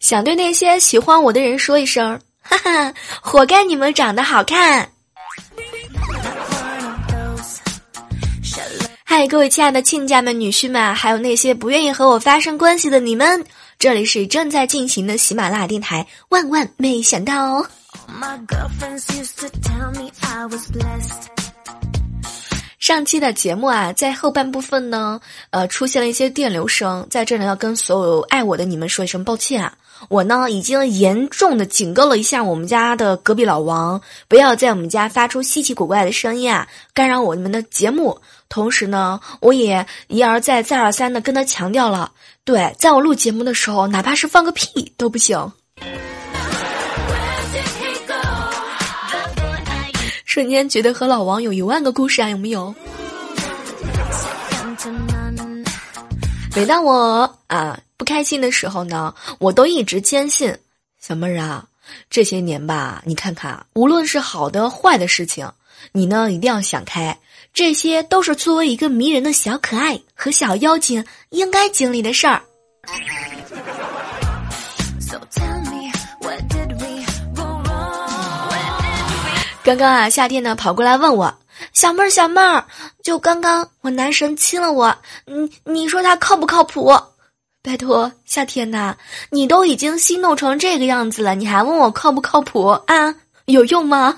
想对那些喜欢我的人说一声，哈哈，活该你们长得好看。嗨，各位亲爱的亲家们、女婿们，还有那些不愿意和我发生关系的你们，这里是正在进行的喜马拉雅电台。万万没想到。上期的节目啊，在后半部分呢，呃，出现了一些电流声，在这里要跟所有爱我的你们说一声抱歉啊。我呢，已经严重的警告了一下我们家的隔壁老王，不要在我们家发出稀奇古怪的声音啊，干扰我们的节目。同时呢，我也一而再、再而三的跟他强调了，对，在我录节目的时候，哪怕是放个屁都不行。瞬间觉得和老王有一万个故事啊，有没有？每当我啊。不开心的时候呢，我都一直坚信，小妹儿啊，这些年吧，你看看，无论是好的坏的事情，你呢一定要想开，这些都是作为一个迷人的小可爱和小妖精应该经历的事儿。刚刚啊，夏天呢跑过来问我，小妹儿，小妹儿，就刚刚我男神亲了我，你你说他靠不靠谱？拜托，夏天呐，你都已经心动成这个样子了，你还问我靠不靠谱啊？有用吗？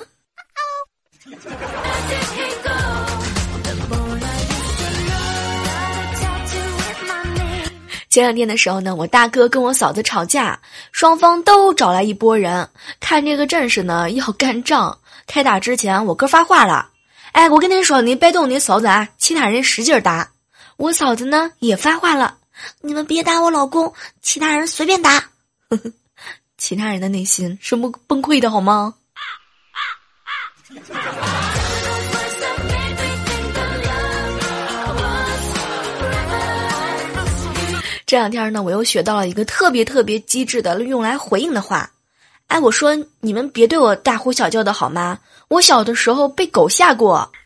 前两天的时候呢，我大哥跟我嫂子吵架，双方都找来一拨人，看这个阵势呢要干仗。开打之前，我哥发话了：“哎，我跟你说，你别动你嫂子啊，其他人使劲打。”我嫂子呢也发话了。你们别打我老公，其他人随便打。其他人的内心是崩崩溃的好吗？这两天呢，我又学到了一个特别特别机智的用来回应的话。哎，我说你们别对我大呼小叫的好吗？我小的时候被狗吓过。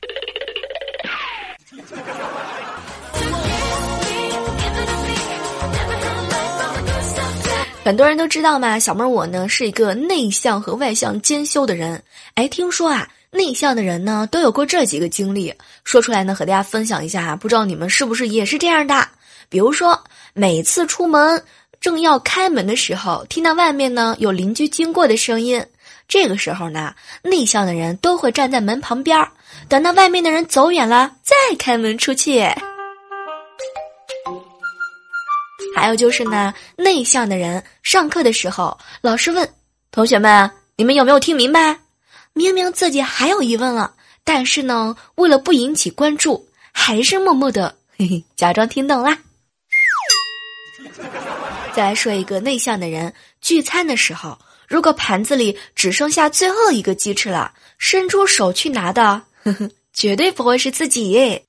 很多人都知道嘛，小妹儿我呢是一个内向和外向兼修的人。哎，听说啊，内向的人呢都有过这几个经历，说出来呢和大家分享一下啊，不知道你们是不是也是这样的？比如说，每次出门正要开门的时候，听到外面呢有邻居经过的声音，这个时候呢，内向的人都会站在门旁边，等到外面的人走远了再开门出去。还有就是呢，内向的人上课的时候，老师问同学们：“你们有没有听明白？”明明自己还有疑问了，但是呢，为了不引起关注，还是默默的嘿嘿假装听懂啦。再来说一个内向的人，聚餐的时候，如果盘子里只剩下最后一个鸡翅了，伸出手去拿的，呵呵，绝对不会是自己。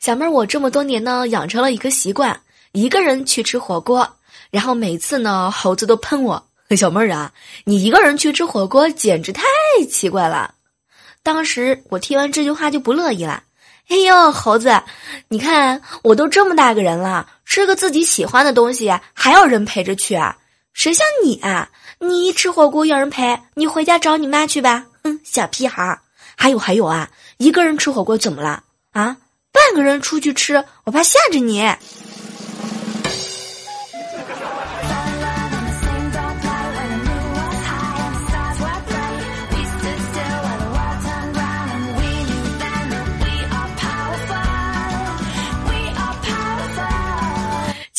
小妹儿，我这么多年呢，养成了一个习惯，一个人去吃火锅，然后每次呢，猴子都喷我。小妹儿啊，你一个人去吃火锅，简直太奇怪了。当时我听完这句话就不乐意了。哎呦，猴子，你看我都这么大个人了，吃个自己喜欢的东西还要人陪着去啊？谁像你啊？你一吃火锅要人陪，你回家找你妈去吧。哼，小屁孩儿。还有还有啊，一个人吃火锅怎么了啊？半个人出去吃，我怕吓着你。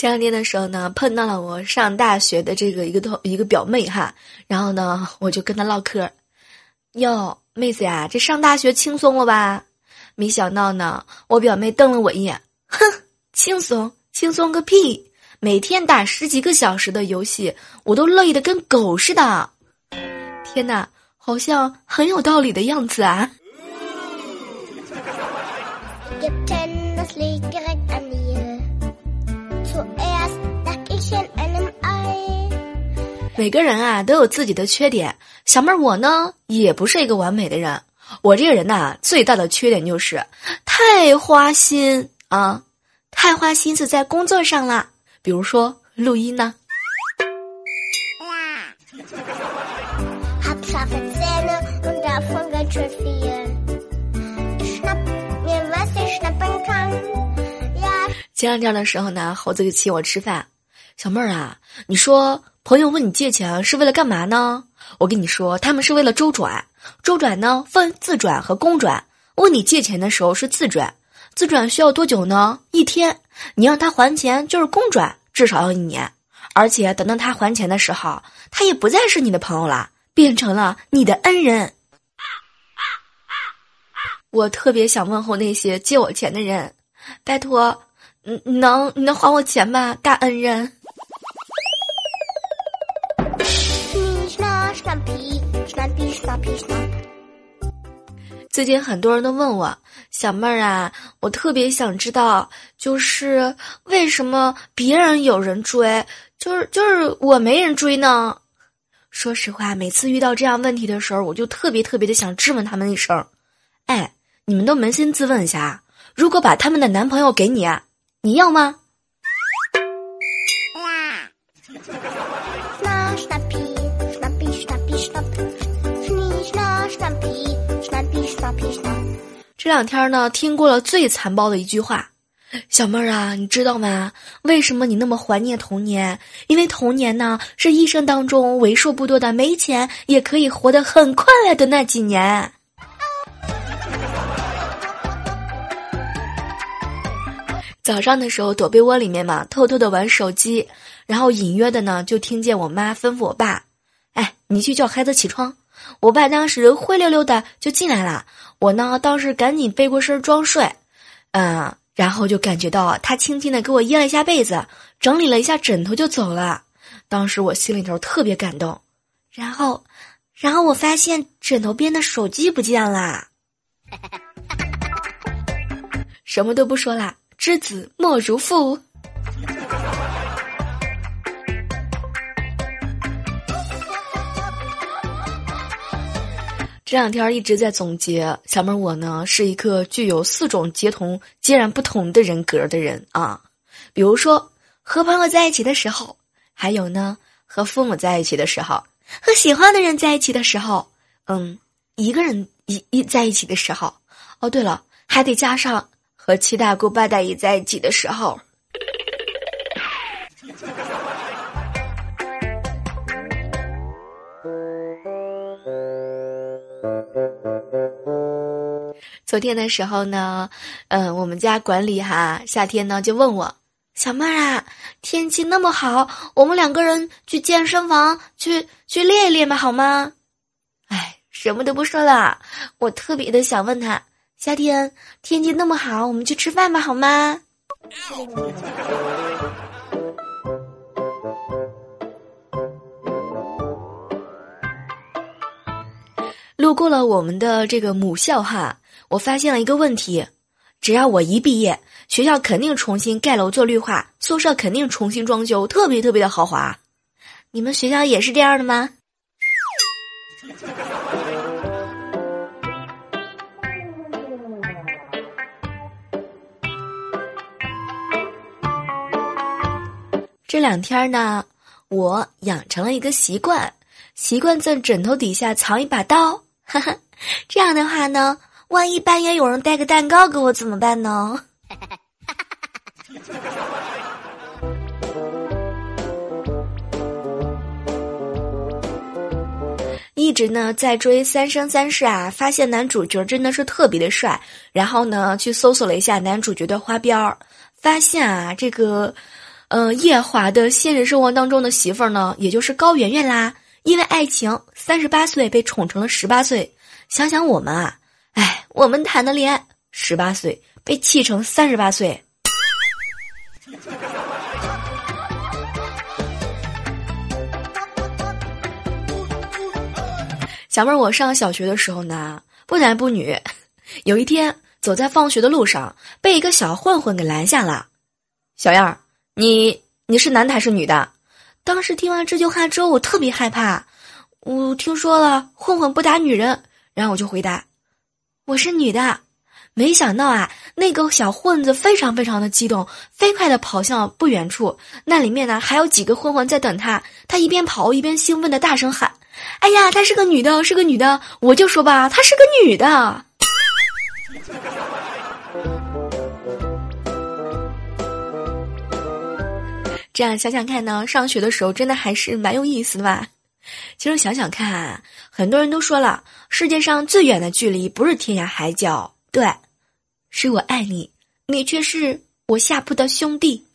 前两天的时候呢，碰到了我上大学的这个一个同一个表妹哈，然后呢，我就跟她唠嗑，哟，妹子呀，这上大学轻松了吧？没想到呢，我表妹瞪了我一眼，哼，轻松轻松个屁！每天打十几个小时的游戏，我都累得跟狗似的。天哪，好像很有道理的样子啊！每个人啊都有自己的缺点，小妹儿我呢也不是一个完美的人。我这个人呐最大的缺点就是太花心啊，太花心思在工作上了。比如说录音呢。前两天的时候呢，猴子就请我吃饭。小妹儿啊，你说朋友问你借钱是为了干嘛呢？我跟你说，他们是为了周转。周转呢分自转和公转。问你借钱的时候是自转，自转需要多久呢？一天。你让他还钱就是公转，至少要一年。而且等到他还钱的时候，他也不再是你的朋友了，变成了你的恩人。我特别想问候那些借我钱的人，拜托。你能你能还我钱吗，大恩人？最近很多人都问我，小妹儿啊，我特别想知道，就是为什么别人有人追，就是就是我没人追呢？说实话，每次遇到这样问题的时候，我就特别特别的想质问他们一声：哎，你们都扪心自问一下，如果把他们的男朋友给你。你要吗？这两天呢，听过了最残暴的一句话，小妹儿啊，你知道吗？为什么你那么怀念童年？因为童年呢，是一生当中为数不多的没钱也可以活得很快乐的那几年。早上的时候躲被窝里面嘛，偷偷的玩手机，然后隐约的呢就听见我妈吩咐我爸：“哎，你去叫孩子起床。”我爸当时灰溜溜的就进来了，我呢当时赶紧背过身装睡，嗯，然后就感觉到他轻轻的给我掖了一下被子，整理了一下枕头就走了。当时我心里头特别感动，然后，然后我发现枕头边的手机不见了，什么都不说啦。知子莫如父。这两天一直在总结，小妹我呢是一个具有四种截同截然不同的人格的人啊。比如说和朋友在一起的时候，还有呢和父母在一起的时候，和喜欢的人在一起的时候，嗯，一个人一一在一起的时候。哦，对了，还得加上。和七大姑八大姨在一起的时候，昨天的时候呢，嗯，我们家管理哈夏天呢就问我小妹儿啊，天气那么好，我们两个人去健身房去去练一练吧，好吗？哎，什么都不说了，我特别的想问他。夏天天气那么好，我们去吃饭吧，好吗？路过了我们的这个母校哈，我发现了一个问题：只要我一毕业，学校肯定重新盖楼做绿化，宿舍肯定重新装修，特别特别的豪华。你们学校也是这样的吗？这两天呢，我养成了一个习惯，习惯在枕头底下藏一把刀。哈哈，这样的话呢，万一半夜有人带个蛋糕给我怎么办呢？一直呢在追《三生三世》啊，发现男主角真的是特别的帅，然后呢去搜索了一下男主角的花边儿，发现啊这个。嗯，夜华的现实生活当中的媳妇儿呢，也就是高圆圆啦。因为爱情，三十八岁被宠成了十八岁。想想我们啊，哎，我们谈的恋爱，十八岁被气成三十八岁。小妹儿，我上小学的时候呢，不男不女。有一天走在放学的路上，被一个小混混给拦下了。小样儿，你你是男的还是女的？当时听完这句话之后，我特别害怕。我听说了混混不打女人，然后我就回答：“我是女的。”没想到啊，那个小混子非常非常的激动，飞快的跑向不远处。那里面呢还有几个混混在等他。他一边跑一边兴奋的大声喊：“哎呀，她是个女的，是个女的！我就说吧，她是个女的。”这样想想看呢，上学的时候真的还是蛮有意思的吧？其实想想看啊，很多人都说了，世界上最远的距离不是天涯海角。对，是我爱你，你却是我下铺的兄弟。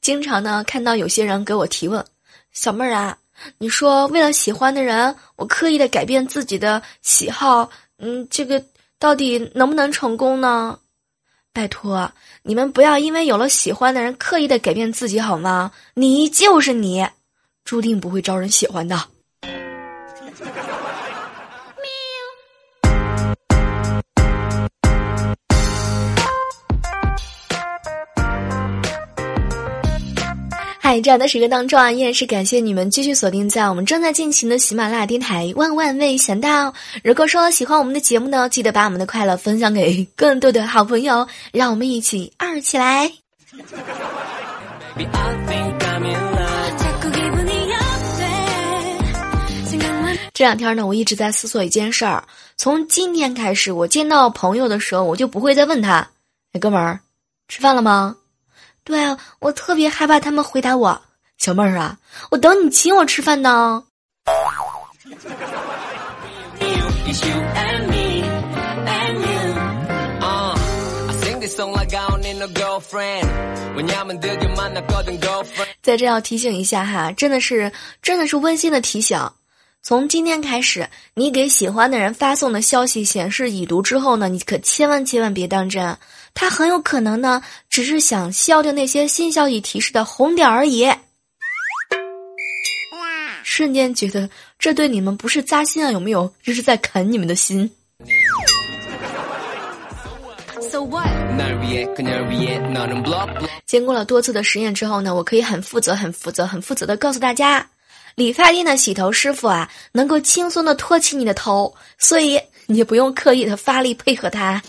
经常呢看到有些人给我提问，小妹儿啊，你说为了喜欢的人，我刻意的改变自己的喜好，嗯，这个到底能不能成功呢？拜托，你们不要因为有了喜欢的人刻意的改变自己好吗？你就是你。注定不会招人喜欢的。这样的时刻当中啊，依然是感谢你们继续锁定在我们正在进行的喜马拉雅电台。万万没想到，如果说喜欢我们的节目呢，记得把我们的快乐分享给更多的好朋友，让我们一起二起来。这两天呢，我一直在思索一件事儿。从今天开始，我见到朋友的时候，我就不会再问他：“哎，哥们儿，吃饭了吗？”对啊，我特别害怕他们回答我：“小妹儿啊，我等你请我吃饭呢。”在这要提醒一下哈，真的是，真的是温馨的提醒。从今天开始，你给喜欢的人发送的消息显示已读之后呢，你可千万千万别当真，他很有可能呢，只是想消掉那些新消息提示的红点而已。瞬间觉得这对你们不是扎心啊，有没有？这是在啃你们的心。经过了多次的实验之后呢，我可以很负责、很负责、很负责的告诉大家。理发店的洗头师傅啊，能够轻松的托起你的头，所以你不用刻意的发力配合他。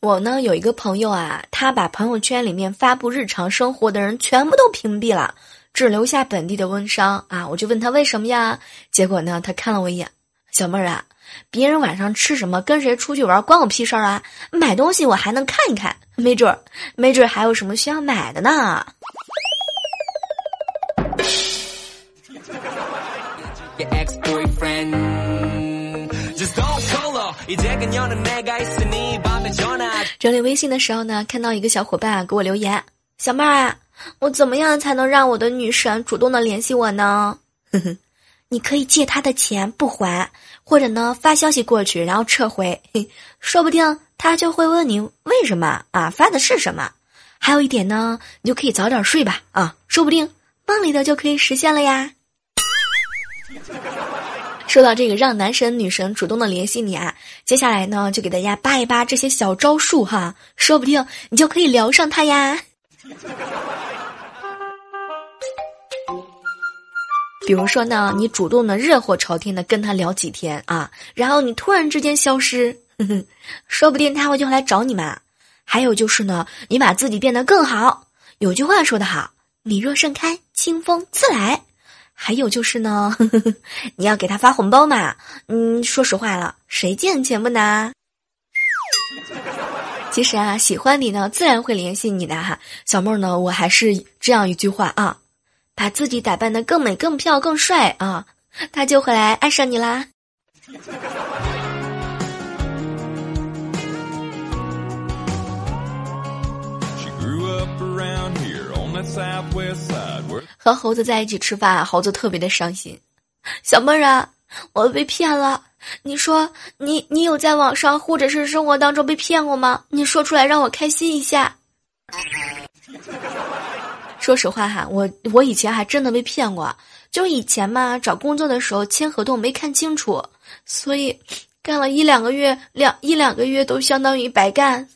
我呢有一个朋友啊，他把朋友圈里面发布日常生活的人全部都屏蔽了，只留下本地的温商啊。我就问他为什么呀？结果呢，他看了我一眼，小妹儿啊。别人晚上吃什么，跟谁出去玩，关我屁事儿啊！买东西我还能看一看，没准儿，没准儿还有什么需要买的呢。整理微信的时候呢，看到一个小伙伴给我留言：“小妹儿啊，我怎么样才能让我的女神主动的联系我呢？”呵呵。你可以借他的钱不还，或者呢发消息过去然后撤回，说不定他就会问你为什么啊发的是什么。还有一点呢，你就可以早点睡吧啊，说不定梦里的就可以实现了呀。说到这个让男神女神主动的联系你啊，接下来呢就给大家扒一扒这些小招数哈，说不定你就可以聊上他呀。比如说呢，你主动的热火朝天的跟他聊几天啊，然后你突然之间消失，说不定他会就来找你嘛。还有就是呢，你把自己变得更好。有句话说得好，你若盛开，清风自来。还有就是呢，你要给他发红包嘛。嗯，说实话了，谁见钱不拿？其实啊，喜欢你呢，自然会联系你的哈。小妹儿呢，我还是这样一句话啊。把自己打扮的更美、更漂、更帅啊，他就会来爱上你啦。和猴子在一起吃饭，猴子特别的伤心。小妹儿啊，我被骗了，你说你你有在网上或者是生活当中被骗过吗？你说出来让我开心一下。说实话哈，我我以前还真的被骗过，就以前嘛找工作的时候签合同没看清楚，所以干了一两个月两一两个月都相当于白干。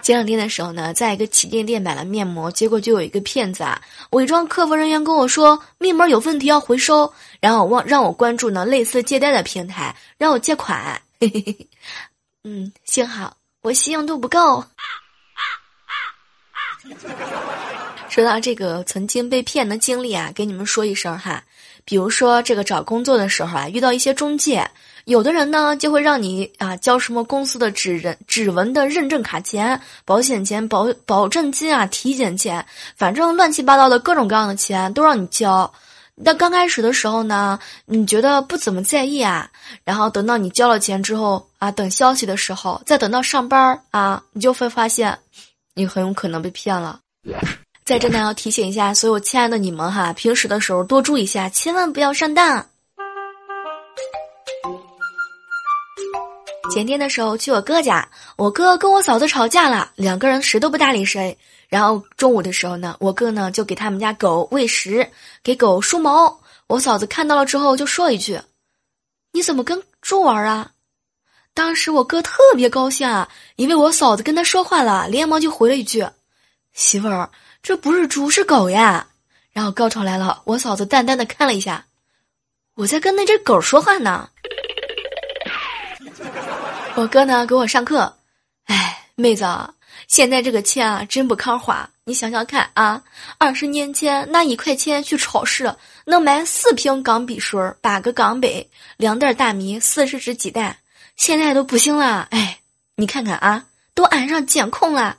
前两天的时候呢，在一个旗舰店买了面膜，结果就有一个骗子啊，伪装客服人员跟我说面膜有问题要回收，然后忘让我关注呢类似借贷的平台，让我借款。嗯，幸好我信用度不够。说到这个曾经被骗的经历啊，给你们说一声哈。比如说这个找工作的时候啊，遇到一些中介，有的人呢就会让你啊交什么公司的指人指纹的认证卡钱、保险钱、保保证金啊、体检钱，反正乱七八糟的各种各样的钱都让你交。那刚开始的时候呢，你觉得不怎么在意啊，然后等到你交了钱之后啊，等消息的时候，再等到上班啊，你就会发现。你很有可能被骗了，在这呢要提醒一下所有亲爱的你们哈，平时的时候多注意一下，千万不要上当。前天的时候去我哥家，我哥跟我嫂子吵架了，两个人谁都不搭理谁。然后中午的时候呢，我哥呢就给他们家狗喂食，给狗梳毛。我嫂子看到了之后就说一句：“你怎么跟猪玩啊？”当时我哥特别高兴啊，因为我嫂子跟他说话了，连忙就回了一句：“媳妇儿，这不是猪是狗呀。”然后高潮来了，我嫂子淡淡的看了一下，我在跟那只狗说话呢。我哥呢给我上课，哎，妹子，现在这个钱啊真不抗花，你想想看啊，二十年前拿一块钱去超市能买四瓶钢笔水、八个钢杯、两袋大米、四十只鸡蛋。现在都不行了，哎，你看看啊，都安上监控了。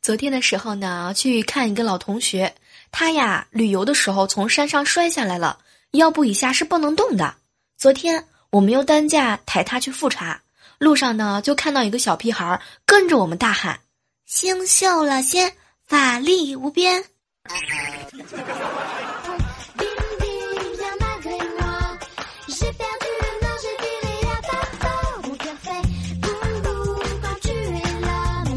昨天的时候呢，去看一个老同学，他呀旅游的时候从山上摔下来了，腰部以下是不能动的。昨天我们用担架抬他去复查，路上呢就看到一个小屁孩跟着我们大喊：“星宿了仙，法力无边。”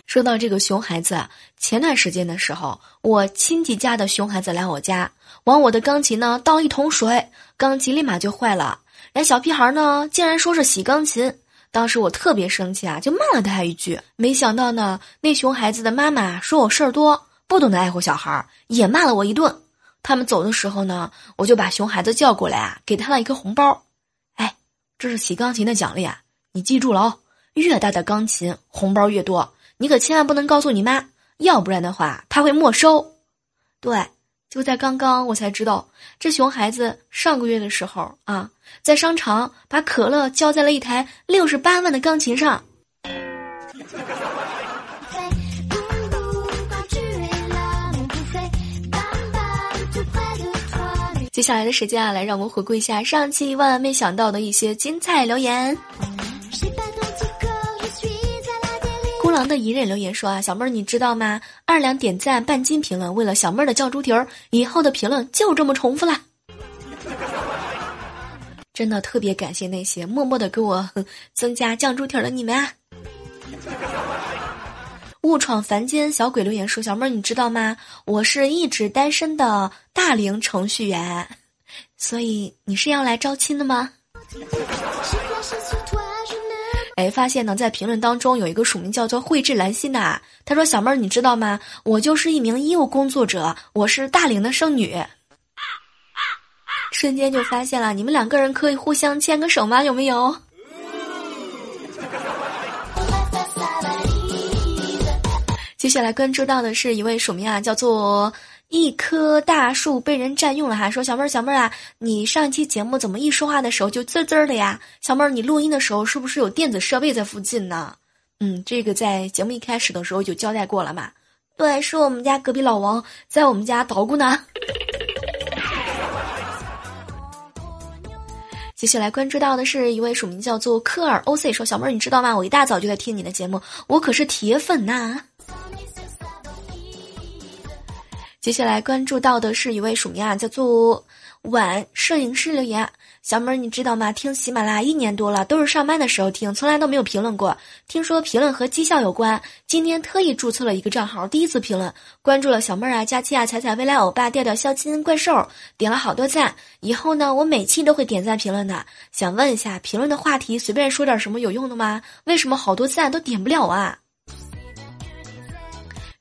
说到这个熊孩子，前段时间的时候，我亲戚家的熊孩子来我家，往我的钢琴呢倒一桶水，钢琴立马就坏了。人小屁孩呢竟然说是洗钢琴，当时我特别生气啊，就骂了他一句。没想到呢，那熊孩子的妈妈说我事儿多。不懂得爱护小孩儿，也骂了我一顿。他们走的时候呢，我就把熊孩子叫过来啊，给他了一个红包。哎，这是洗钢琴的奖励啊！你记住了哦，越大的钢琴红包越多，你可千万不能告诉你妈，要不然的话他会没收。对，就在刚刚我才知道，这熊孩子上个月的时候啊，在商场把可乐浇在了一台六十八万的钢琴上。接下来的时间啊，来让我们回顾一下上期万万没想到的一些精彩留言。孤狼的隐忍留言说啊，小妹儿你知道吗？二两点赞半斤评论，为了小妹儿的叫猪蹄儿，以后的评论就这么重复了。真的特别感谢那些默默的给我增加酱猪蹄儿的你们啊。误闯凡间小鬼留言说：“小妹儿，你知道吗？我是一直单身的大龄程序员，所以你是要来招亲的吗？”哎，发现呢，在评论当中有一个署名叫做慧智兰心的，他说：“小妹儿，你知道吗？我就是一名医务工作者，我是大龄的剩女。”瞬间就发现了，你们两个人可以互相牵个手吗？有没有？接下来关注到的是一位署名啊，叫做一棵大树被人占用了哈。说小妹儿小妹儿啊，你上一期节目怎么一说话的时候就滋滋的呀？小妹儿，你录音的时候是不是有电子设备在附近呢？嗯，这个在节目一开始的时候就交代过了嘛。对，是我们家隔壁老王在我们家捣鼓呢。接下来关注到的是一位署名叫做科尔 OC 说小妹儿，你知道吗？我一大早就在听你的节目，我可是铁粉呐。接下来关注到的是一位署名啊，叫做晚摄影师留言。小妹儿，你知道吗？听喜马拉雅一年多了，都是上班的时候听，从来都没有评论过。听说评论和绩效有关，今天特意注册了一个账号，第一次评论。关注了小妹儿啊、佳期啊、彩彩、未来欧巴、调调、肖亲、怪兽，点了好多赞。以后呢，我每期都会点赞评论的。想问一下，评论的话题随便说点什么有用的吗？为什么好多赞都点不了啊？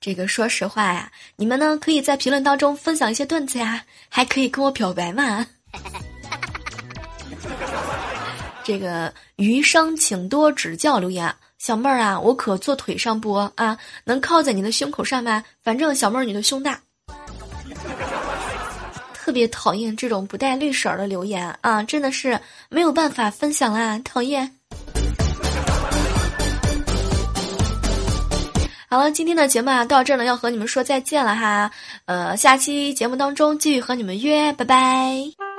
这个说实话呀，你们呢可以在评论当中分享一些段子呀，还可以跟我表白嘛。这个余生请多指教留言，小妹儿啊，我可坐腿上不啊？能靠在你的胸口上吗？反正小妹儿你的胸大，特别讨厌这种不带绿色的留言啊！真的是没有办法分享啦，讨厌。好了，今天的节目啊到这儿呢，要和你们说再见了哈。呃，下期节目当中继续和你们约，拜拜。